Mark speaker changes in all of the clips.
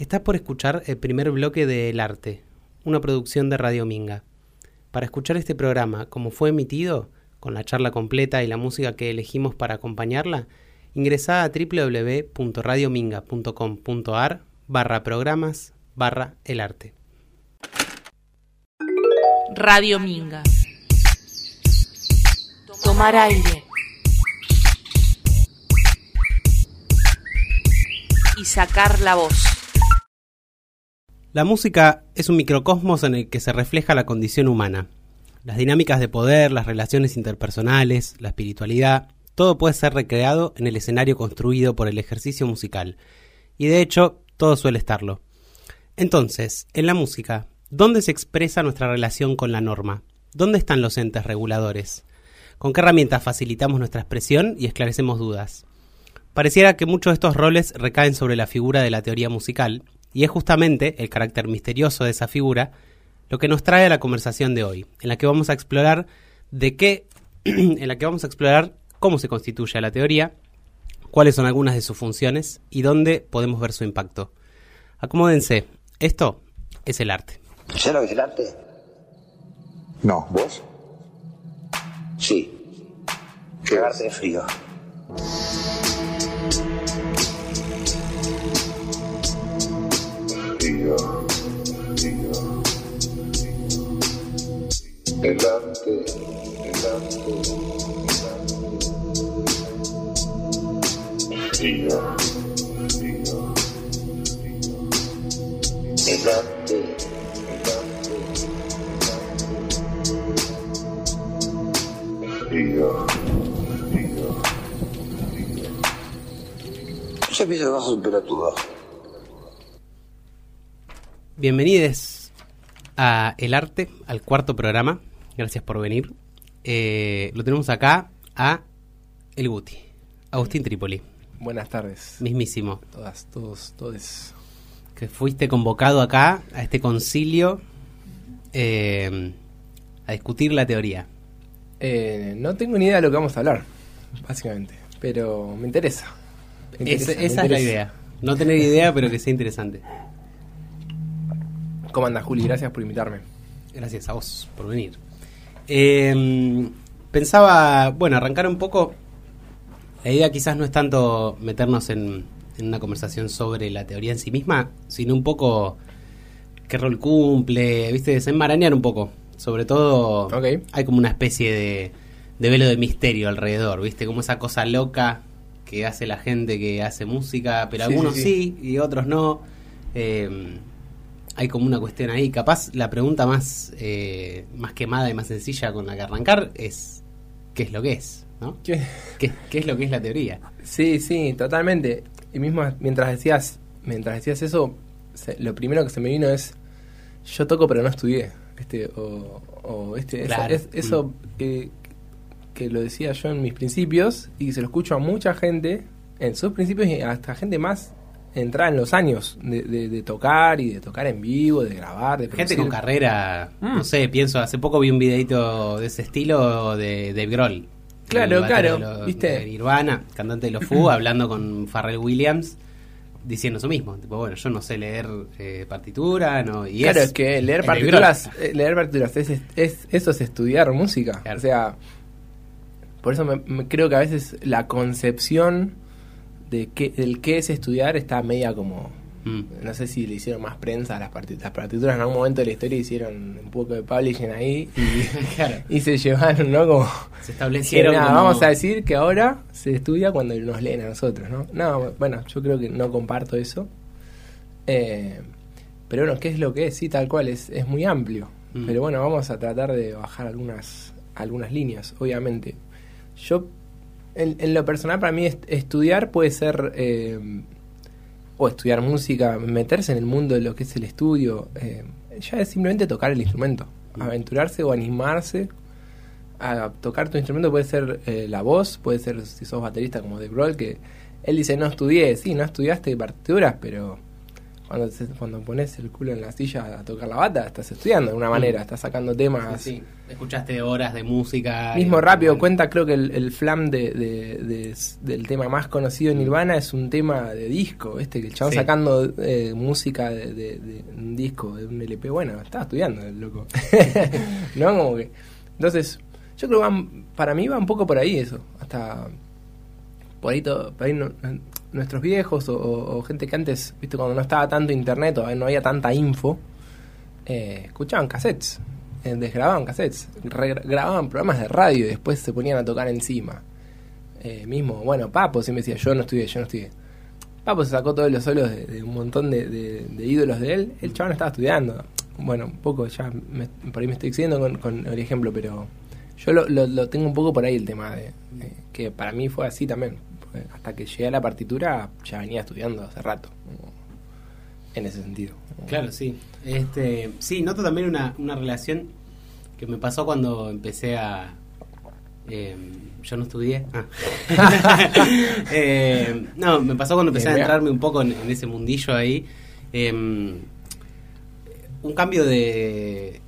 Speaker 1: Estás por escuchar el primer bloque de El Arte, una producción de Radio Minga. Para escuchar este programa como fue emitido, con la charla completa y la música que elegimos para acompañarla, ingresa a www.radiominga.com.ar barra programas barra el arte.
Speaker 2: Radio Minga. Tomar aire. Y sacar la voz.
Speaker 1: La música es un microcosmos en el que se refleja la condición humana. Las dinámicas de poder, las relaciones interpersonales, la espiritualidad, todo puede ser recreado en el escenario construido por el ejercicio musical. Y de hecho, todo suele estarlo. Entonces, en la música, ¿dónde se expresa nuestra relación con la norma? ¿Dónde están los entes reguladores? ¿Con qué herramientas facilitamos nuestra expresión y esclarecemos dudas? Pareciera que muchos de estos roles recaen sobre la figura de la teoría musical, y es justamente el carácter misterioso de esa figura lo que nos trae a la conversación de hoy, en la que vamos a explorar de qué, en la que vamos a explorar cómo se constituye la teoría, cuáles son algunas de sus funciones y dónde podemos ver su impacto. Acomódense, esto es el arte.
Speaker 3: ¿Sabes lo que es el arte?
Speaker 4: No, ¿vos?
Speaker 3: Sí.
Speaker 4: ¿Qué
Speaker 3: Cagarte de frío.
Speaker 4: El arte, el arte. Frío, frío, frío.
Speaker 3: Yo temperatura.
Speaker 1: Bienvenidos a El Arte, al cuarto programa. Gracias por venir. Eh, lo tenemos acá a El Guti, Agustín Trípoli,
Speaker 5: Buenas tardes.
Speaker 1: mismísimo.
Speaker 5: Todas, todos, todos.
Speaker 1: que fuiste convocado acá a este concilio eh, a discutir la teoría.
Speaker 5: Eh, no tengo ni idea de lo que vamos a hablar, básicamente. Pero me interesa. Me
Speaker 1: Esa,
Speaker 5: interesa, me
Speaker 1: esa es la idea. No tener idea, pero que sea interesante.
Speaker 5: ¿Cómo andas, Juli? Gracias por invitarme.
Speaker 1: Gracias a vos por venir. Eh, pensaba, bueno, arrancar un poco. La idea quizás no es tanto meternos en, en una conversación sobre la teoría en sí misma, sino un poco qué rol cumple, viste, desenmarañar un poco. Sobre todo,
Speaker 5: Ok.
Speaker 1: hay como una especie de, de velo de misterio alrededor, viste, como esa cosa loca que hace la gente que hace música, pero
Speaker 5: Sí,
Speaker 1: algunos
Speaker 5: sí,
Speaker 1: sí,
Speaker 5: sí.
Speaker 1: y otros no. Eh, hay como una cuestión ahí. Capaz la pregunta más, eh, más quemada y más sencilla con la que arrancar es ¿qué es lo que es? ¿no?
Speaker 5: ¿Qué?
Speaker 1: ¿Qué, qué es lo que es la teoría?
Speaker 5: Sí, sí, totalmente. Y mismo mientras decías, mientras decías eso, se- lo primero que se me vino es yo toco pero no estudié, este o, o este eso- es- eso que, que lo decía yo en mis principios y se lo escucho a mucha gente en sus principios y hasta gente más entrada en los años de, de- de tocar y de tocar en vivo, de grabar, de
Speaker 1: Gente
Speaker 5: producir.
Speaker 1: con carrera,
Speaker 5: Mm.
Speaker 1: no sé, pienso, hace poco vi un videito de ese estilo de Dave Grohl.
Speaker 5: Claro, claro, ¿viste?
Speaker 1: Nirvana, cantante de los Foo, hablando con Pharrell Williams, diciendo eso mismo. Tipo, bueno, yo no sé leer eh, partitura, no, y
Speaker 5: claro,
Speaker 1: es,
Speaker 5: es que leer partituras, eh, leer partituras, es, es- eso es estudiar música.
Speaker 1: Claro.
Speaker 5: O sea, por eso me, me creo que a veces la concepción de qué, del qué es estudiar está media como,
Speaker 1: Mm.
Speaker 5: no sé si le hicieron más prensa a las partituras. Las partituras en algún momento de la historia hicieron un poco de publishing ahí y,
Speaker 1: Claro.
Speaker 5: y se llevaron, ¿no? Como,
Speaker 1: Se establecieron
Speaker 5: nada,
Speaker 1: como-
Speaker 5: vamos a decir que ahora se estudia cuando nos leen a nosotros, ¿no? No, bueno, yo creo que no comparto eso. Eh, pero bueno, ¿qué es lo que es? Sí, tal cual, es, es muy amplio.
Speaker 1: Mm.
Speaker 5: Pero bueno, vamos a tratar de bajar algunas, algunas líneas, obviamente. Yo, en, en lo personal, para mí est- estudiar puede ser, eh, o estudiar música, meterse en el mundo de lo que es el estudio, eh, ya es simplemente tocar el instrumento, aventurarse o animarse a tocar tu instrumento puede ser eh, la voz, puede ser si sos baterista como Dave Grohl, que él dice no estudié, sí, no estudiaste partituras, pero cuando, se- cuando pones el culo en la silla a tocar la bata, estás estudiando de una manera, estás sacando temas.
Speaker 1: Sí, escuchaste horas de música.
Speaker 5: Mismo rápido,
Speaker 1: bueno.
Speaker 5: cuenta, creo que el, el flam de, de- de- del tema más conocido de Nirvana es un tema de disco, este que el chabón
Speaker 1: Sí.
Speaker 5: sacando eh, música de, de- de un disco, de un LP, bueno, estaba estudiando el loco. ¿No? Como que. Entonces, yo creo que van- para mí va un poco por ahí eso, hasta por ahí, todo, por ahí no- nuestros viejos o, gente que antes, viste, cuando no estaba tanto internet o no había tanta info, eh, escuchaban cassettes, eh, desgrababan cassettes, grababan programas de radio y después se ponían a tocar encima. Eh, mismo, bueno, Papo siempre decía, yo no estudié, yo no estudié. Papo se sacó todos los solos de, un montón de, de- de ídolos de él, el chaval no estaba estudiando. Bueno, un poco ya, me- por ahí me estoy excediendo con, con el ejemplo, pero yo lo, lo- lo tengo un poco por ahí el tema de, de que para mí fue así también. Hasta que llegué a la partitura ya venía estudiando hace rato, en ese sentido.
Speaker 1: Claro, sí. Este, sí, noto también una, una relación que me pasó cuando empecé a... eh, yo no estudié. Ah. Eh, no, me pasó cuando empecé a entrarme un poco en, en ese mundillo ahí. Eh, un cambio de...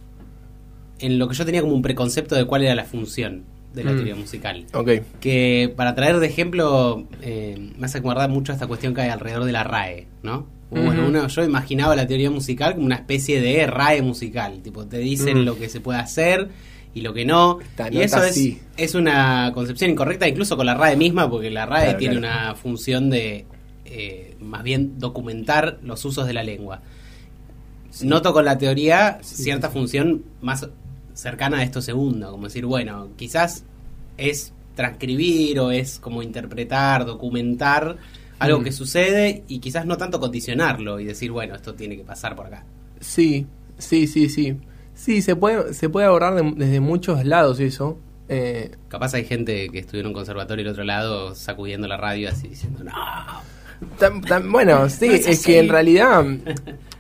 Speaker 1: En lo que yo tenía como un preconcepto de cuál era la función de la
Speaker 5: Mm.
Speaker 1: teoría musical.
Speaker 5: Ok.
Speaker 1: Que para traer de ejemplo, eh, me hace acordar mucho esta cuestión que hay alrededor de la RAE, ¿no? Bueno, uno, yo imaginaba la teoría musical como una especie de RAE musical. Tipo, te dicen
Speaker 5: Mm.
Speaker 1: lo que se puede hacer y lo que no.
Speaker 5: Esta
Speaker 1: y eso es,
Speaker 5: sí.
Speaker 1: es una concepción incorrecta incluso con la RAE misma, porque la RAE
Speaker 5: Claro,
Speaker 1: tiene
Speaker 5: claro.
Speaker 1: una función de eh, más bien documentar los usos de la lengua. Noto con la teoría
Speaker 5: Sí,
Speaker 1: cierta función más cercana a esto segundo, como decir, bueno, quizás es transcribir o es como interpretar, documentar algo
Speaker 5: Mm.
Speaker 1: que sucede y quizás no tanto condicionarlo y decir, bueno, esto tiene que pasar por acá.
Speaker 5: Sí, sí, sí, sí. Sí, se puede, se puede abordar de- desde muchos lados eso. Eh,
Speaker 1: Capaz hay gente que estudió en un conservatorio y el otro lado sacudiendo la radio así diciendo, no,
Speaker 5: tam- bueno, sí,
Speaker 1: No es
Speaker 5: que en realidad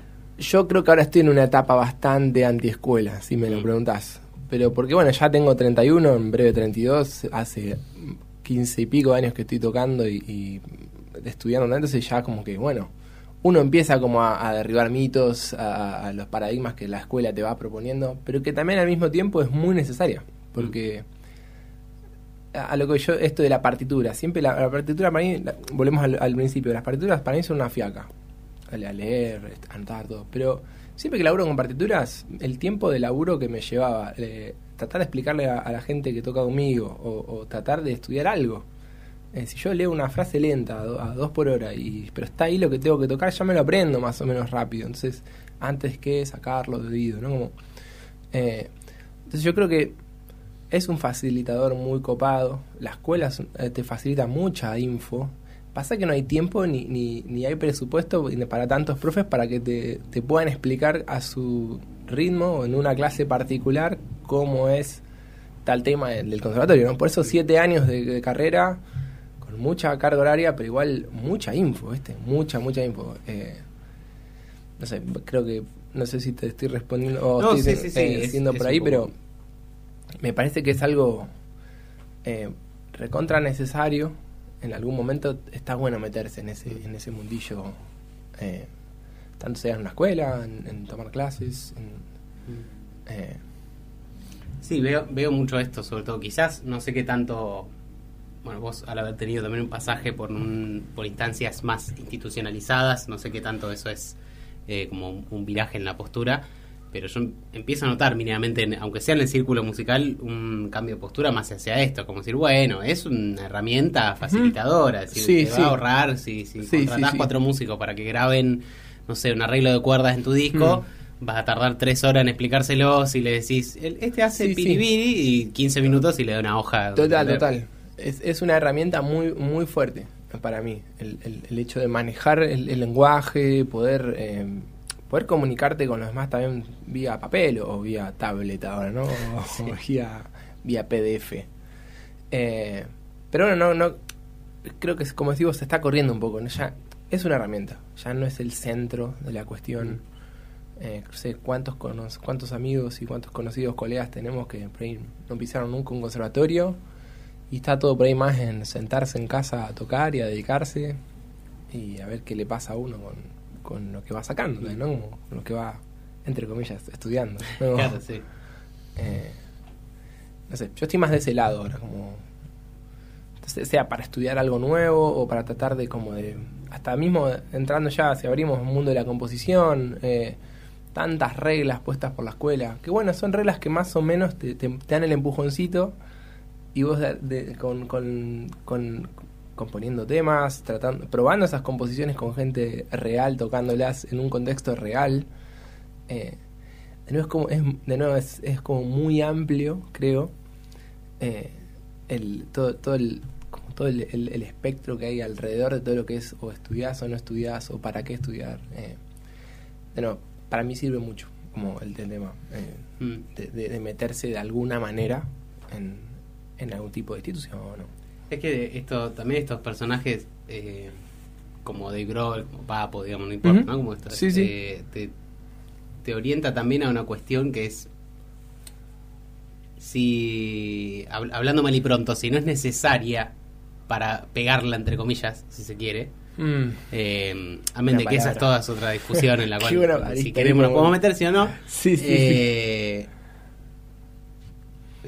Speaker 5: yo creo que ahora estoy en una etapa bastante antiescuela, si me lo
Speaker 1: Mm.
Speaker 5: preguntás. Pero porque bueno, ya tengo 31, en breve 32, hace 15 y pico años que estoy tocando y, y estudiando, entonces ya como que bueno, uno empieza como a, a derribar mitos, a, a los paradigmas que la escuela te va proponiendo, pero que también al mismo tiempo es muy necesaria, porque a a lo que yo, esto de la partitura, siempre la, la partitura para mí, la- volvemos al, al principio, las partituras para mí son una fiaca, a a leer, anotar todo, pero siempre que laburo con partituras, el tiempo de laburo que me llevaba, eh, tratar de explicarle a, la gente que toca conmigo, o, tratar de estudiar algo, eh, si yo leo una frase lenta a, do- a dos por hora, y pero está ahí lo que tengo que tocar, ya me lo aprendo más o menos rápido, entonces antes que sacarlo de oído, ¿no? Eh, entonces yo creo que es un facilitador muy copado. La escuela te facilita mucha info. Pasa que no hay tiempo ni, ni, ni hay presupuesto para tantos profes para que te, te puedan explicar a su ritmo o en una clase particular cómo es tal tema del, conservatorio. ¿no? Por eso siete años de, de carrera con mucha carga horaria, pero igual mucha info, ¿viste? Mucha, mucha info. Eh, no sé, creo que, no sé si te estoy respondiendo o
Speaker 1: No,
Speaker 5: estoy
Speaker 1: sí, sí, sí,
Speaker 5: eh,
Speaker 1: es-
Speaker 5: siendo
Speaker 1: es
Speaker 5: por ahí, pero me parece que es algo eh, recontra necesario. En algún momento está bueno meterse en ese, en ese mundillo, eh, tanto sea en una escuela, en, tomar clases. en, eh,
Speaker 1: Sí, veo, veo mucho esto, sobre todo. Quizás, no sé qué tanto. Bueno, vos al haber tenido también un pasaje por, un, por instancias más institucionalizadas, no sé qué tanto eso es eh, como un viraje en la postura, pero yo empiezo a notar mínimamente, en- aunque sea en el círculo musical, un cambio de postura más hacia esto, como decir, bueno, es una herramienta facilitadora, es decir,
Speaker 5: Sí,
Speaker 1: te va
Speaker 5: sí.
Speaker 1: a ahorrar si, si
Speaker 5: Sí,
Speaker 1: contratás cuatro músicos para que graben, no sé, un arreglo de cuerdas en tu disco.
Speaker 5: Mm.
Speaker 1: Vas a tardar tres horas en explicárselo si le decís, "El- este hace piribiri y 15 minutos y le da una hoja.
Speaker 5: Total, total. Es, es una herramienta muy muy fuerte para mí. El, el- el hecho de manejar el, el lenguaje, poder eh, poder comunicarte con los demás también vía papel o vía tablet ahora, ¿no? O, vía, vía PDF. Eh, pero bueno, no, no, creo que como decimos, se está corriendo un poco. ¿no? Ya es una herramienta, ya no es el centro de la cuestión. Eh, no sé cuántos, cono- cuántos amigos y cuántos conocidos colegas tenemos que por ahí no pisaron nunca un conservatorio y está todo por ahí más en sentarse en casa a tocar y a dedicarse y a ver qué le pasa a uno con, con lo que va sacando, ¿no? Como con lo que va, entre comillas, estudiando. ¿no?
Speaker 1: Claro, sí.
Speaker 5: Eh, no sé, yo estoy más de ese lado ahora, como sea para estudiar algo nuevo o para tratar de como de hasta mismo entrando ya si abrimos un mundo de la composición eh, tantas reglas puestas por la escuela que bueno son reglas que más o menos te, te- te dan el empujoncito y vos de- de- con, con, con- componiendo temas tratando probando esas composiciones con gente real tocándolas en un contexto real eh, de nuevo es como es, de nuevo es, es como muy amplio creo eh, el todo todo el como todo el, el- el espectro que hay alrededor de todo lo que es o estudiás o no estudiás o para qué estudiar eh, de nuevo para mí sirve mucho como el, tema
Speaker 1: Mm.
Speaker 5: de, de- de meterse de alguna manera en, en algún tipo de institución o no
Speaker 1: Es que esto, también estos personajes eh, como Dave Grohl, como Papo, digamos, no importa. ¿no? Como esto,
Speaker 5: Sí, sí.
Speaker 1: eh, Te, te orienta también a una cuestión que es si, hab- hablando mal y pronto, si no es necesaria para pegarla, entre comillas, si se quiere, eh, amén de que esa es toda es otra discusión en la cual, si queremos, nos podemos meter, si o no,
Speaker 5: Sí, sí,
Speaker 1: eh,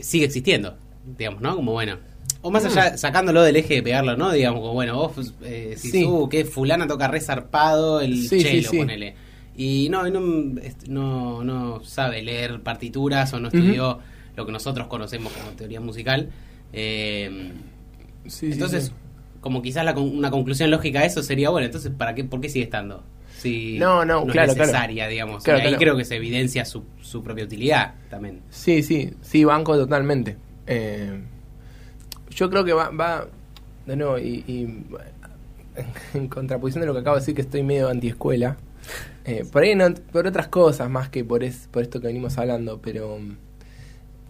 Speaker 1: sigue existiendo, digamos, ¿no? Como bueno. O más allá, sacándolo del eje de pegarlo, ¿no? Digamos, como bueno, vos eh, decís,
Speaker 5: Sí.
Speaker 1: uh, que fulana toca re zarpado el
Speaker 5: Sí,
Speaker 1: chelo,
Speaker 5: sí.
Speaker 1: ponele. Y no, no, no, no sabe leer partituras o no estudió lo que nosotros conocemos como teoría musical. Eh, entonces, como quizás la una conclusión lógica a eso sería, bueno, entonces, ¿para qué, ¿por qué sigue estando? Si
Speaker 5: No, no, claro,
Speaker 1: es
Speaker 5: claro.
Speaker 1: necesaria, digamos.
Speaker 5: Claro,
Speaker 1: y ahí creo que se evidencia su, su propia utilidad también.
Speaker 5: Sí, sí, sí, banco totalmente. Eh, yo creo que va, va de nuevo, y, y en contraposición de lo que acabo de decir, que estoy medio antiescuela. Eh, por ahí, no, por otras cosas más que por, es, por esto que venimos hablando, pero mm,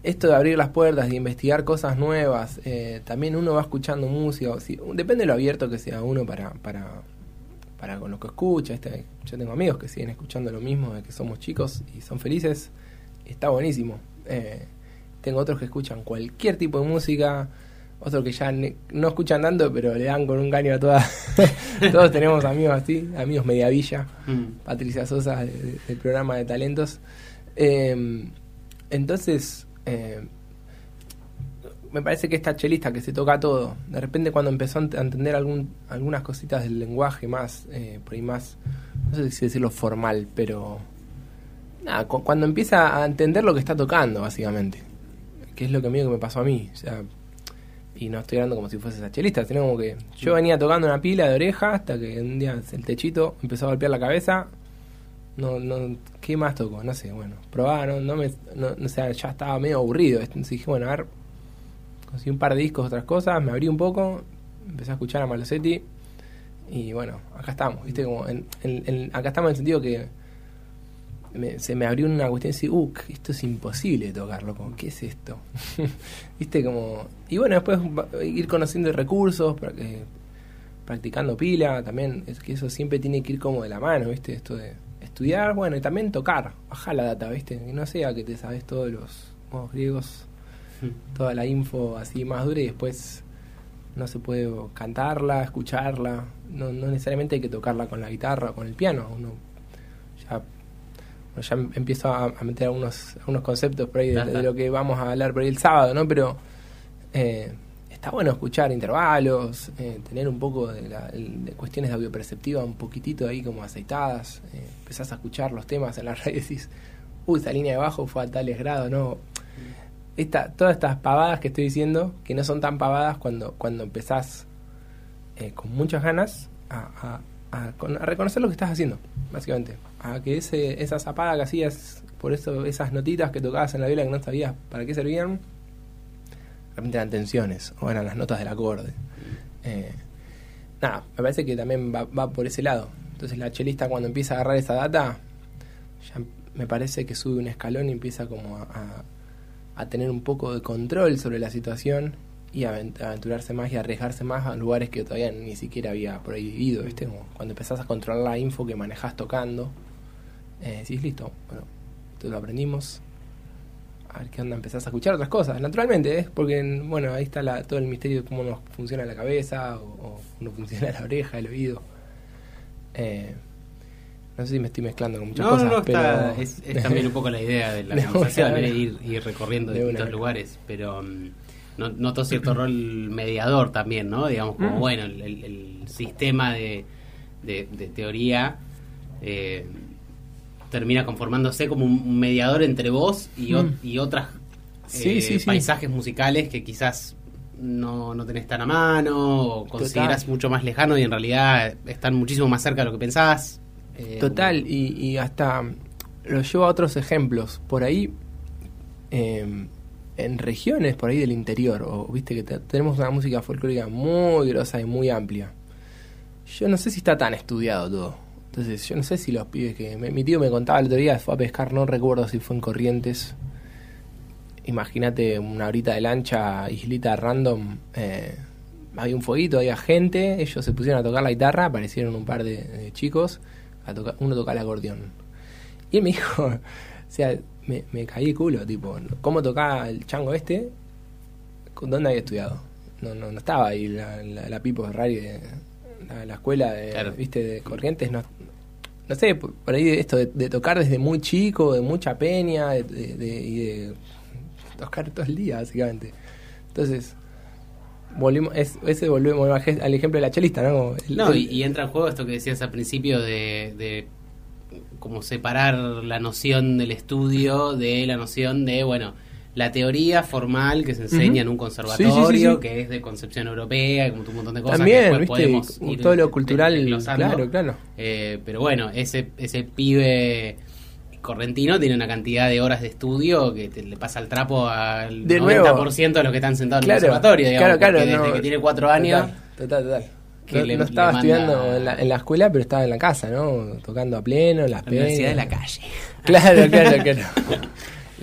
Speaker 5: esto de abrir las puertas, de investigar cosas nuevas, eh, también uno va escuchando música, si- depende de lo abierto que sea uno para, para, para con lo que escucha. Este, yo tengo amigos que siguen escuchando lo mismo de que somos chicos y son felices, está buenísimo. Eh, tengo otros que escuchan cualquier tipo de música, otros que ya ne- no escuchan tanto, pero le dan con un caño a todas. Todos tenemos amigos así, amigos mediavilla.
Speaker 1: Mm.
Speaker 5: Patricia Sosa de- de- del programa de talentos. Eh, entonces, eh, me parece que esta chelista que se toca todo, de repente cuando empezó a ent- a entender algún, algunas cositas del lenguaje más, eh, por ahí más, no sé si decirlo formal, pero nada, cu- cuando empieza a entender lo que está tocando, básicamente, que es lo que medio que me pasó a mí, o sea, y no estoy hablando como si fuese esa chelista, sino como que yo venía tocando una pila de oreja hasta que un día el techito empezó a golpear la cabeza. No, no, ¿qué más toco? No sé, bueno, probaba, no, me, no, no sé, ya estaba medio aburrido. Entonces dije, bueno, a ver, conseguí un par de discos, otras cosas, me abrí un poco, empecé a escuchar a Malosetti y bueno, acá estamos, ¿viste? Como en, en- en- acá estamos en el sentido que me- se me abrió una cuestión y decir, uh, esto es imposible de tocarlo, como, ¿qué es esto? ¿Viste? Como, y bueno, después ir conociendo recursos, eh, practicando pila, también, es que eso siempre tiene que ir como de la mano, ¿viste? Esto de estudiar, bueno, y también tocar, bajar la data, ¿viste? Que no sea que te sabes todos los modos griegos, toda la info así más dura y después no se puede cantarla, escucharla, no, no necesariamente hay que tocarla con la guitarra o con el piano, uno ya, ya em- empiezo a, a meter algunos, algunos conceptos por ahí de, lo que vamos a hablar por ahí el sábado, ¿no? Pero eh, está bueno escuchar intervalos, eh, tener un poco de, la- de cuestiones de audio perceptiva un poquitito ahí como aceitadas, eh, empezás a escuchar los temas en la radio y decís, uy, esa línea de bajo fue a tales grados, ¿no? Esta, todas estas pavadas que estoy diciendo, que no son tan pavadas cuando, cuando empezás eh, con muchas ganas a, a- a con- a reconocer lo que estás haciendo, básicamente. A que ese, esa zapada que hacías, por eso esas notitas que tocabas en la viola que no sabías para qué servían, de repente eran tensiones o eran las notas del acorde. Eh, nada, me parece que también va, por ese lado. Entonces la chelista cuando empieza a agarrar esa data, ya me parece que sube un escalón y empieza como a, tener un poco de control sobre la situación y aventurarse más y arriesgarse más a lugares que todavía ni siquiera había vivido, ¿viste? Cuando empezás a controlar la info que manejás tocando, eh, decís, listo, bueno, esto lo aprendimos, a ver qué onda, empezás a escuchar otras cosas, naturalmente, ¿eh? porque bueno, ahí está la- todo el misterio de cómo nos funciona la cabeza o, o cómo funciona la oreja, el oído. Eh, No sé si me estoy mezclando con muchas
Speaker 1: No,
Speaker 5: cosas,
Speaker 1: no, no,
Speaker 5: pero...
Speaker 1: está, es, es también un poco la idea de la conversación,
Speaker 5: de
Speaker 1: ¿eh? ir, ir recorriendo
Speaker 5: De
Speaker 1: distintos lugares, pero mm, no- noto cierto rol mediador también, ¿no? Digamos, como
Speaker 5: Mm.
Speaker 1: bueno, el, el- el sistema de, de- de teoría eh, termina conformándose como un mediador entre vos y, o-
Speaker 5: Mm.
Speaker 1: y otras
Speaker 5: Sí,
Speaker 1: eh,
Speaker 5: sí, sí.
Speaker 1: paisajes musicales que quizás no, no tenés tan a mano o considerás
Speaker 5: Total.
Speaker 1: mucho más lejano y en realidad están muchísimo más cerca de lo que pensás. Eh,
Speaker 5: Total,
Speaker 1: como-
Speaker 5: y, y hasta lo llevo a otros ejemplos. Por ahí, eh, en regiones por ahí del interior, o viste que te- tenemos una música folclórica muy grosa y muy amplia. Yo no sé si está tan estudiado todo. Entonces, yo no sé si los pibes que. me- mi tío me contaba el otro día, fue a pescar, no recuerdo si fue en Corrientes. Imagínate una horita de lancha, islita random. eh, había un fueguito, había gente, ellos se pusieron a tocar la guitarra, aparecieron un par de, de chicos, a tocar, uno tocaba el acordeón. Y él me dijo, o sea, me, me caí de culo, tipo, ¿cómo tocaba el chango este? ¿Con ¿Dónde había estudiado? No, no, no estaba ahí la, la, la Pipo Ferrari de la, la escuela de,
Speaker 1: Claro.
Speaker 5: viste, de Corrientes, no, no sé, por, por ahí esto de, de tocar desde muy chico, de mucha peña, de, de- de- y de tocar todo el día, básicamente. Entonces, volvimos, es, ese volvemos al ej- al ejemplo de la chelista, ¿no? El-
Speaker 1: No, y, y entra en juego esto que decías al principio de, de como separar la noción del estudio de la noción de, bueno, la teoría formal que se enseña
Speaker 5: Ujú.
Speaker 1: en un conservatorio,
Speaker 5: sí, sí, sí.
Speaker 1: que es de concepción europea, como un montón de cosas que
Speaker 5: También,
Speaker 1: después
Speaker 5: viste,
Speaker 1: podemos
Speaker 5: y
Speaker 1: ir
Speaker 5: todo lo cultural, claro, claro.
Speaker 1: Eh, pero bueno, ese, ese pibe correntino tiene una cantidad de horas de estudio que te- le pasa el trapo al
Speaker 5: De
Speaker 1: 90%
Speaker 5: nuevo.
Speaker 1: de los que están sentados en
Speaker 5: Claro,
Speaker 1: el conservatorio, digamos,
Speaker 5: claro, claro,
Speaker 1: desde
Speaker 5: no,
Speaker 1: que tiene cuatro años...
Speaker 5: Total, total. total.
Speaker 1: que
Speaker 5: no,
Speaker 1: le-
Speaker 5: no estaba
Speaker 1: le
Speaker 5: estudiando en la, en la escuela, pero estaba en la casa, ¿no? Tocando a pleno, las
Speaker 1: La Universidad de la calle.
Speaker 5: Claro, claro, claro.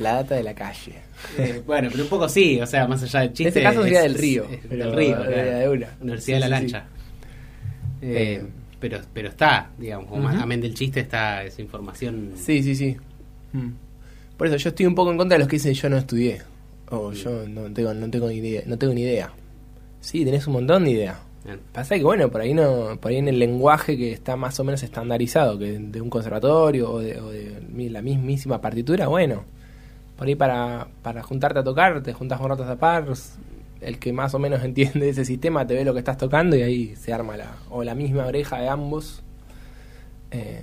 Speaker 5: La data de la calle.
Speaker 1: Eh, bueno, pero un poco sí, o sea, más allá del chiste.
Speaker 5: En este caso sería
Speaker 1: es-
Speaker 5: del río,
Speaker 1: es- es
Speaker 5: pero
Speaker 1: del río,
Speaker 5: de-
Speaker 1: claro.
Speaker 5: de una.
Speaker 1: Universidad
Speaker 5: Sí,
Speaker 1: de la
Speaker 5: sí, sí.
Speaker 1: lancha. Eh,
Speaker 5: Eh.
Speaker 1: pero, pero está, digamos, como
Speaker 5: Ujú.
Speaker 1: amén del chiste está esa información.
Speaker 5: Sí, sí, sí. Mm. Por eso yo estoy un poco en contra de los que dicen yo no estudié. O yo no tengo, no tengo ni idea. No tengo ni idea. Sí, tenés un montón de idea.
Speaker 1: Bien.
Speaker 5: Pasa que bueno, por ahí no, por ahí en el lenguaje que está más o menos estandarizado, que de un conservatorio o de, o de mi- la mismísima partitura, bueno, por ahí para, para juntarte a tocar, te juntas con otros a par, el que más o menos entiende ese sistema te ve lo que estás tocando y ahí se arma la, o la misma oreja de ambos. Eh,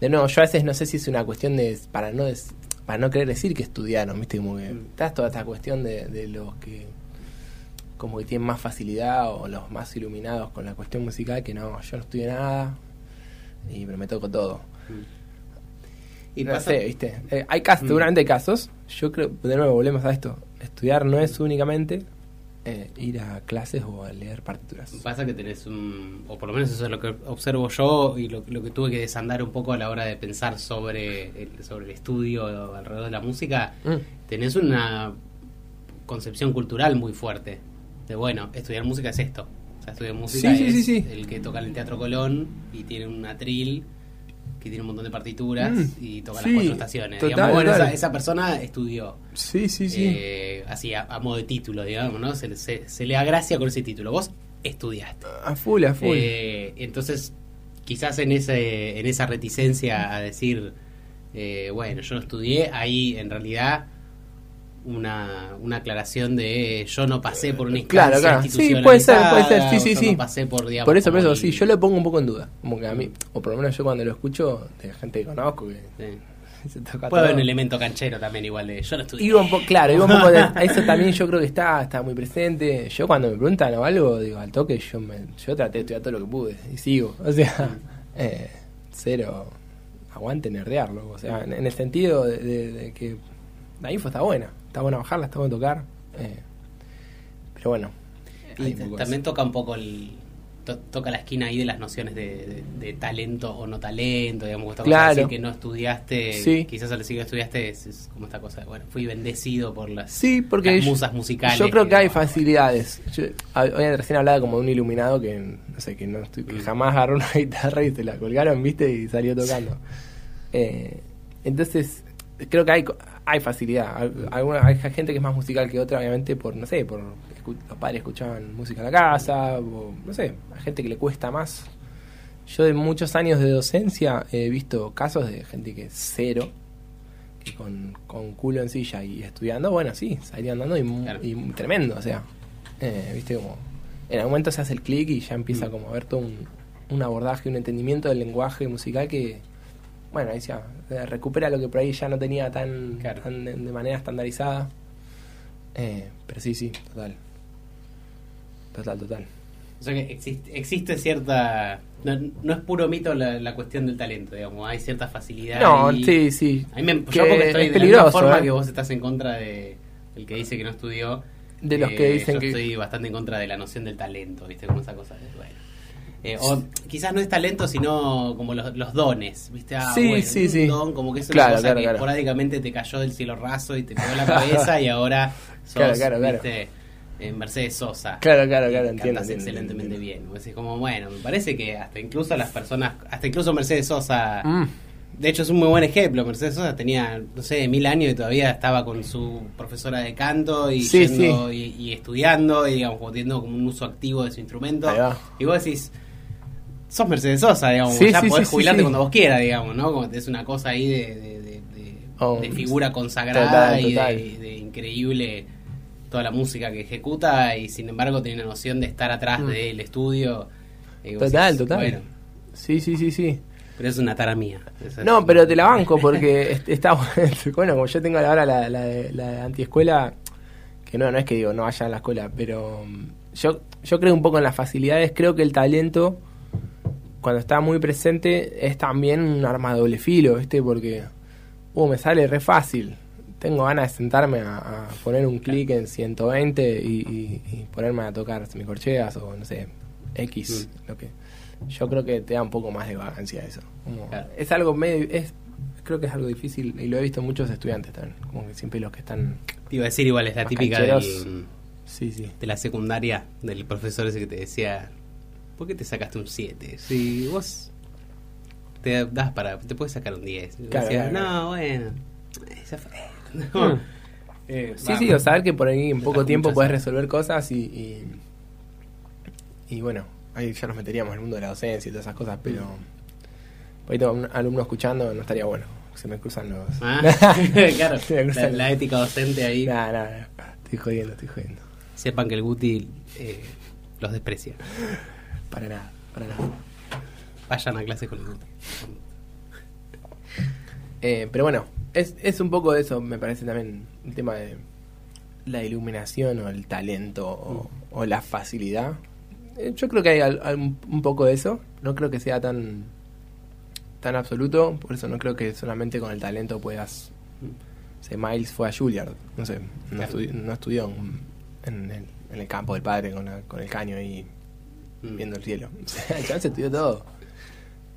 Speaker 5: de nuevo, yo a veces no sé si es una cuestión de, para no des- para no querer decir que estudiaron, viste, como que
Speaker 1: Mm.
Speaker 5: está toda esta cuestión de, de los que como que tienen más facilidad o los más iluminados con la cuestión musical que no, yo no estudié nada y pero me toco todo.
Speaker 1: Y
Speaker 5: no
Speaker 1: pasa-
Speaker 5: sé, ¿viste? Eh, hay casos,
Speaker 1: Mm.
Speaker 5: seguramente hay casos. Yo creo, de nuevo, volvemos a esto. Estudiar no es únicamente eh, ir a clases o a leer partituras.
Speaker 1: Pasa que tenés un, o por lo menos eso es lo que observo yo y lo, lo que tuve que desandar un poco a la hora de pensar sobre el, sobre el estudio alrededor de la música,
Speaker 5: Mm.
Speaker 1: tenés una concepción cultural muy fuerte. De bueno, estudiar música es esto. O sea, estudiar música
Speaker 5: Sí,
Speaker 1: es
Speaker 5: sí, sí.
Speaker 1: el que toca en el Teatro Colón y tiene un atril que tiene un montón de partituras
Speaker 5: Mm.
Speaker 1: y toca
Speaker 5: Sí,
Speaker 1: las cuatro estaciones.
Speaker 5: total,
Speaker 1: Digamos, bueno, esa, esa persona estudió.
Speaker 5: Sí, sí, sí.
Speaker 1: Eh, así a, a modo de título, digamos, ¿no? Se, le- se, se le agracia con ese título. Vos estudiaste.
Speaker 5: a full, a full.
Speaker 1: Eh, entonces, quizás en ese en esa reticencia a decir, eh, bueno, yo no estudié, ahí en realidad una, una aclaración de yo no pasé por una instancia
Speaker 5: Claro, claro. Sí, puede ser, puede ser. Sí, sí, sí.
Speaker 1: no pasé por, digamos,
Speaker 5: por eso, por eso, sí, yo lo pongo un poco en duda. Como que a mí, o por lo menos yo cuando lo escucho, de gente que conozco, que
Speaker 1: Sí.
Speaker 5: se toca
Speaker 1: Puede haber un elemento canchero también igual de yo no estudié.
Speaker 5: Iba un poco, claro, iba un poco de, eso también yo creo que está, está muy presente. Yo cuando me preguntan o algo, digo, al toque yo me, yo traté de estudiar todo lo que pude y sigo. O sea, eh, cero aguante nerdearlo. O sea, en, en el sentido de, de- de que la info está buena, está buena bajarla, está buena tocar. eh, pero bueno.
Speaker 1: Y también
Speaker 5: eso.
Speaker 1: toca un poco el. to- toca la esquina ahí de las nociones de, de- de talento o no talento, digamos, esta cosa de
Speaker 5: Claro.
Speaker 1: decir que no estudiaste,
Speaker 5: Sí.
Speaker 1: quizás al decir que estudiaste es, es como esta cosa bueno, fui bendecido por las,
Speaker 5: Sí, porque
Speaker 1: las musas musicales.
Speaker 5: Yo creo que hay
Speaker 1: no-
Speaker 5: facilidades. Yo, hoy recién hablaba como de un iluminado que no sé que no estoy- que
Speaker 1: Mm.
Speaker 5: jamás agarró una guitarra y se la colgaron, viste, y salió tocando. Eh, entonces creo que hay hay facilidad. Al- Alguna, hay gente que es más musical que otra, obviamente por no sé, por los padres escuchaban música en la casa, o no sé, hay gente que le cuesta más. Yo de muchos años de docencia he visto casos de gente que es cero, que con, con culo en silla y estudiando, bueno, sí, salían dando y,
Speaker 1: Claro.
Speaker 5: tremendo, o sea, eh, viste como en algún momento se hace el clic y ya empieza
Speaker 1: Mm.
Speaker 5: como a ver todo un, un abordaje, un entendimiento del lenguaje musical que, bueno, ahí ya eh, recupera lo que por ahí ya no tenía tan,
Speaker 1: Claro.
Speaker 5: tan de, de manera estandarizada. Eh, pero sí, sí, total. Total, total.
Speaker 1: O sea que existe, existe cierta... No, no es puro mito la, la cuestión del talento, digamos. Hay cierta facilidad.
Speaker 5: No,
Speaker 1: ahí.
Speaker 5: sí, sí.
Speaker 1: Me,
Speaker 5: Que
Speaker 1: yo porque estoy
Speaker 5: es
Speaker 1: de la forma
Speaker 5: ¿eh?
Speaker 1: que vos estás en contra de el que dice que no estudió. eh,
Speaker 5: De los que dicen
Speaker 1: yo
Speaker 5: que-
Speaker 1: estoy bastante en contra de la noción del talento, ¿viste? Como esa cosa de, bueno. Eh, o quizás no es talento, sino como los, los dones, ¿viste? Ah,
Speaker 5: Sí,
Speaker 1: bueno,
Speaker 5: sí,
Speaker 1: un
Speaker 5: sí.
Speaker 1: don, como que es una
Speaker 5: Claro,
Speaker 1: cosa
Speaker 5: claro,
Speaker 1: que
Speaker 5: claro.
Speaker 1: esporádicamente te cayó del cielo raso y te pegó en la cabeza y ahora sos. ¿viste? Eh, Mercedes Sosa.
Speaker 5: Claro, claro, claro, entiendo, entiendo,
Speaker 1: excelentemente
Speaker 5: entiendo.
Speaker 1: bien. Es como, bueno, me parece que hasta incluso las personas, hasta incluso Mercedes Sosa...
Speaker 5: Mm.
Speaker 1: De hecho, es un muy buen ejemplo. Mercedes Sosa tenía, no sé, mil años y todavía estaba con su profesora de canto y,
Speaker 5: Sí,
Speaker 1: yendo Y, y estudiando y, digamos, teniendo como un uso activo de su instrumento. Y vos decís, sos Mercedes Sosa, digamos,
Speaker 5: Sí,
Speaker 1: ya
Speaker 5: sí,
Speaker 1: podés
Speaker 5: sí,
Speaker 1: jubilarte cuando vos quieras, digamos, ¿no? Como es una cosa ahí de, de, de- de-
Speaker 5: Oh,
Speaker 1: figura consagrada
Speaker 5: total,
Speaker 1: y
Speaker 5: total.
Speaker 1: de, de increíble toda la música que ejecuta y sin embargo tiene una noción de estar atrás
Speaker 5: Mm.
Speaker 1: del estudio.
Speaker 5: Total, total.
Speaker 1: Bueno,
Speaker 5: Sí, sí, sí, sí.
Speaker 1: pero es una tara mía.
Speaker 5: No,
Speaker 1: es-
Speaker 5: pero te la banco porque est- está bueno, como yo tengo ahora la, la, la antiescuela, que no, no es que digo no vaya a la escuela, pero mm, yo, yo creo un poco en las facilidades, creo que el talento, cuando está muy presente, es también un arma de doble filo, ¿viste? Porque, uh, me sale re fácil. Tengo ganas de sentarme a, a poner un clic en 120 y, y- y ponerme a tocar semicorcheas o no sé, X, lo que. Yo creo que te da un poco más de vagancia eso. Como-
Speaker 1: Claro.
Speaker 5: Es algo medio. Es, creo que es algo difícil y lo he visto en muchos estudiantes también. Como que siempre los que están.
Speaker 1: Te iba a decir igual, es la típica
Speaker 5: cancheros.
Speaker 1: del-
Speaker 5: Sí, sí.
Speaker 1: de la secundaria, del profesor ese que te decía, ¿por qué te sacaste un 7? Si vos te das para, te puedes sacar un 10. Y
Speaker 5: Claro,
Speaker 1: decía,
Speaker 5: claro,
Speaker 1: no, bueno, esa fue- no.
Speaker 5: Mm.
Speaker 1: Eh,
Speaker 5: Sí, sí, o saber que por ahí en poco tiempo puedes resolver cosas y, y. y bueno, ahí ya nos meteríamos en el mundo de la docencia y todas esas cosas, pero. Por ahí tengo un alumno escuchando, no estaría bueno. Se me cruzan los.
Speaker 1: Ah, claro,
Speaker 5: Se me
Speaker 1: la,
Speaker 5: cruzan
Speaker 1: la ética docente ahí.
Speaker 5: Nah, nah, nah. Estoy jodiendo, estoy jodiendo.
Speaker 1: Sepan que el Guti eh, los desprecia.
Speaker 5: Para nada, para nada.
Speaker 1: Vayan a clase con el.
Speaker 5: Eh, pero bueno, es, es un poco de eso, me parece también el tema de la iluminación o el talento o, o la facilidad. Eh, yo creo que hay al- al- un poco de eso, no creo que sea tan tan absoluto, por eso no creo que solamente con el talento puedas... O sea, Miles fue a Juilliard, no sé, no,
Speaker 1: Claro.
Speaker 5: estudi- no estudió en, el, en el campo del padre con, la- con el caño ahí
Speaker 1: Mm.
Speaker 5: viendo el cielo. O sea, el chaval se estudió todo.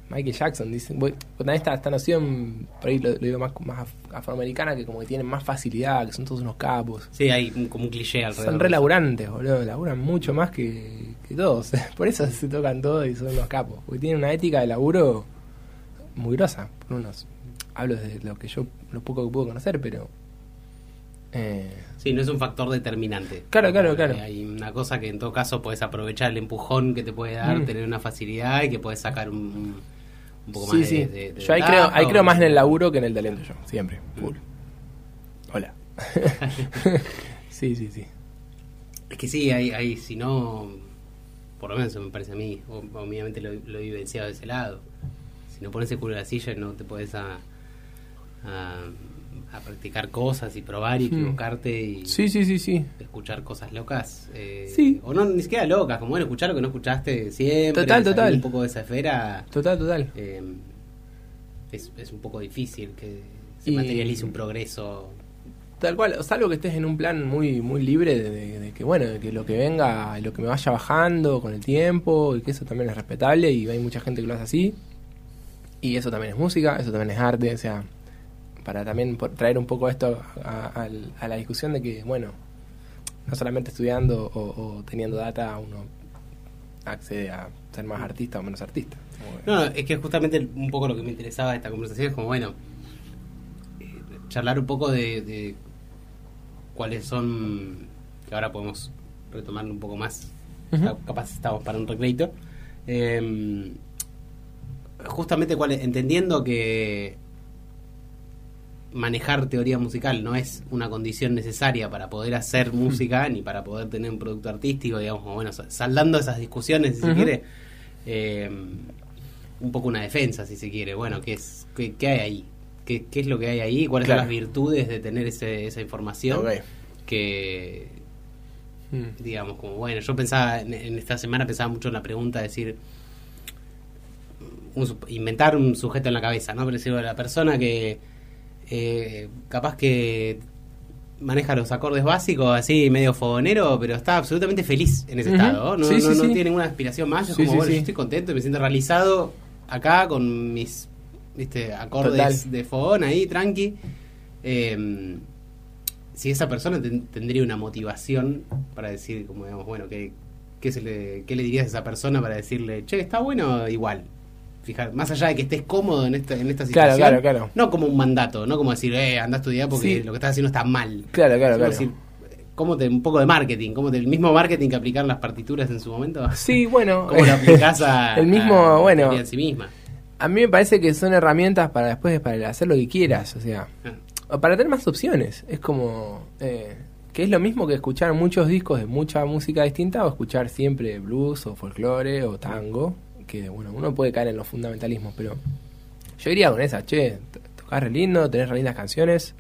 Speaker 5: Michael Jackson, dice, voy, esta, esta noción, por ahí lo, lo digo más, más af- afroamericana, que como que tienen más facilidad, que son todos unos capos.
Speaker 1: Sí, hay un- como un cliché alrededor.
Speaker 5: Son re laburantes, boludo, laburan mucho más que, que todos. Por eso se tocan todos y son unos capos. Porque tienen una ética de laburo muy grosa. Por unos, hablo de lo que yo, lo poco que puedo conocer, pero... Eh,
Speaker 1: Sí, no es un factor determinante.
Speaker 5: Claro, claro, claro.
Speaker 1: Hay una cosa que en todo caso puedes aprovechar el empujón que te puede dar,
Speaker 5: Mm.
Speaker 1: tener una facilidad y que puedes sacar un, un poco
Speaker 5: sí,
Speaker 1: más
Speaker 5: sí.
Speaker 1: de, de- de
Speaker 5: yo ahí creo, ahí creo más en el laburo que en el talento yo, siempre. Full. Hola. sí, sí, sí.
Speaker 1: Es que sí, hay, hay, si no, por lo menos eso me parece a mí, obviamente lo, lo he vivenciado de ese lado. Si no pones el culo en la silla no te puedes a, a, a practicar cosas y probar y
Speaker 5: Hmm.
Speaker 1: equivocarte y
Speaker 5: Sí, sí, sí, sí.
Speaker 1: escuchar cosas locas. eh,
Speaker 5: Sí.
Speaker 1: O no, ni siquiera locas, como bueno, escuchar lo que no escuchaste siempre.
Speaker 5: Total, total.
Speaker 1: Un poco de esa esfera
Speaker 5: Total, total.
Speaker 1: eh, es, es un poco difícil que se
Speaker 5: Y-
Speaker 1: materialice un progreso.
Speaker 5: Tal cual, salvo que estés en un plan muy muy libre de, de- de que bueno, de que lo que venga, lo que me vaya bajando con el tiempo, y que eso también es respetable y hay mucha gente que lo hace así. Y eso también es música, eso también es arte, o sea, para también por- traer un poco esto a, la discusión de que, bueno, no solamente estudiando o, o teniendo data uno accede a ser más artista o menos artista.
Speaker 1: No, no, es que justamente un poco lo que me interesaba de esta conversación es como, bueno, eh, charlar un poco de, de cuáles son, que ahora podemos retomarlo un poco más. Ca- capaz estamos para un recreito, eh, justamente cuál entendiendo que manejar teoría musical no es una condición necesaria para poder hacer música ni para poder tener un producto artístico, digamos, bueno, sa- saldando esas discusiones, si se quiere, eh, un poco una defensa, si se quiere. Bueno, ¿qué, es, qué, qué hay ahí? ¿Qué, qué es lo que hay ahí? ¿Cuáles
Speaker 5: Claro.
Speaker 1: son las virtudes de tener ese, esa información? Que,
Speaker 5: Mm.
Speaker 1: digamos, como bueno, yo pensaba, en, en esta semana pensaba mucho en la pregunta de decir, un inventar un sujeto en la cabeza, ¿no? Pero decir, la persona que eh, capaz que maneja los acordes básicos así medio fogonero, pero está absolutamente feliz en ese estado, ¿no?
Speaker 5: Sí,
Speaker 1: no,
Speaker 5: sí,
Speaker 1: no
Speaker 5: sí.
Speaker 1: tiene ninguna aspiración más, como, bueno, yo estoy contento y me siento realizado acá con mis viste acordes
Speaker 5: Total.
Speaker 1: de fogón ahí, tranqui. Eh, si esa persona ten- tendría una motivación para decir, como digamos, bueno, ¿qué, qué, se le, ¿qué le dirías a esa persona para decirle, che, está bueno igual? Fijar, más allá de que estés cómodo en esta, en esta
Speaker 5: Claro,
Speaker 1: situación,
Speaker 5: claro, claro.
Speaker 1: no como un mandato, no como decir, eh, anda a estudiar porque
Speaker 5: Sí.
Speaker 1: lo que estás haciendo está mal.
Speaker 5: Claro, claro, claro.
Speaker 1: decir, ¿cómo te, un poco de marketing, cómo te- el mismo marketing que aplicaron las partituras en su momento,
Speaker 5: Sí, bueno.
Speaker 1: ¿cómo lo aplicás a,
Speaker 5: el mismo,
Speaker 1: a
Speaker 5: bueno.
Speaker 1: en sí misma?
Speaker 5: A mí me parece que son herramientas para después para hacer lo que quieras, o sea,
Speaker 1: Ah,
Speaker 5: para tener más opciones. Es como eh, que es lo mismo que escuchar muchos discos de mucha música distinta o escuchar siempre blues o folclore o tango, que bueno, uno puede caer en los fundamentalismos, pero yo iría con esa, che, t- tocás re lindo, tenés re lindas canciones.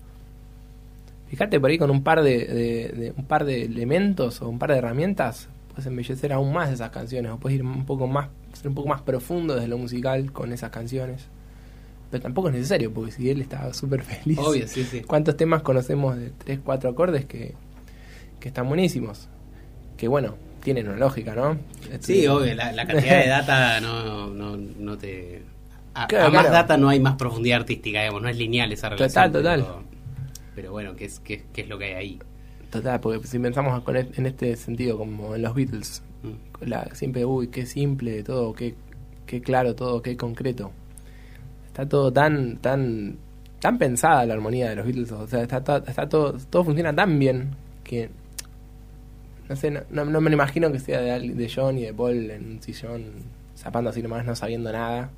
Speaker 5: Fíjate por ahí con un par de, de- de- un par de elementos o un par de herramientas, puedes embellecer aún más esas canciones, o puedes ir un poco más, ser un poco más profundo desde lo musical con esas canciones. Pero tampoco es necesario, porque si él está súper feliz.
Speaker 1: Obvio, sí, sí.
Speaker 5: ¿Cuántos temas conocemos de 3, 4 acordes que, que están buenísimos? Que bueno, tienen una lógica, ¿no?
Speaker 1: Sí,
Speaker 5: Este,
Speaker 1: obvio, la, la cantidad de data no, no, no te... A,
Speaker 5: Claro,
Speaker 1: a más
Speaker 5: claro.
Speaker 1: data no hay más profundidad artística, digamos, no es lineal esa relación.
Speaker 5: Total, total.
Speaker 1: Pero, pero bueno, ¿qué es, qué, qué es lo que hay ahí?
Speaker 5: Total, porque si pensamos con en este sentido, como en los Beatles,
Speaker 1: Mm.
Speaker 5: la, siempre, uy, qué simple todo, qué, qué claro todo, qué concreto. Está todo tan, tan, tan pensada la armonía de los Beatles, o sea, está, está todo, todo funciona tan bien que, no sé, no, no, no me lo imagino que sea de, de John y de Paul en un sillón, zapando así nomás, no sabiendo nada,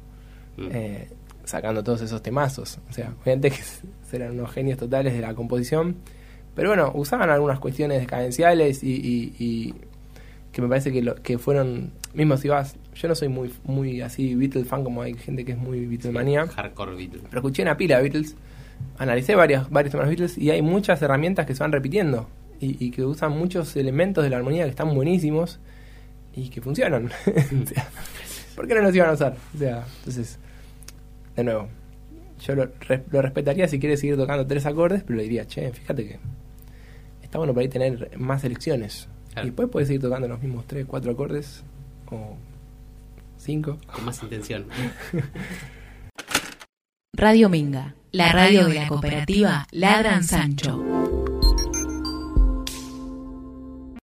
Speaker 1: Mm.
Speaker 5: eh, sacando todos esos temazos. O sea, obviamente que serán unos genios totales de la composición. Pero bueno, usaban algunas cuestiones cadenciales y, y- y que me parece que, lo, que fueron, mismo si vas, yo no soy muy muy así Beatles fan como hay gente que es muy Beatlemanía,
Speaker 1: Hardcore Beatles.
Speaker 5: pero escuché una pila de Beatles, analicé varios, varios temas Beatles y hay muchas herramientas que se van repitiendo y, y que usan muchos elementos de la armonía que están buenísimos y que funcionan. O sea, ¿Por qué no los iban a usar? O sea, entonces, de nuevo, yo lo, res- lo respetaría si quiere seguir tocando tres acordes, pero le diría, che, fíjate que está bueno para ahí tener más elecciones.
Speaker 1: Claro.
Speaker 5: Y después puedes seguir tocando los mismos tres, cuatro acordes o cinco.
Speaker 1: Con más intención.
Speaker 2: Radio Minga, la radio de la cooperativa Ladran Sancho.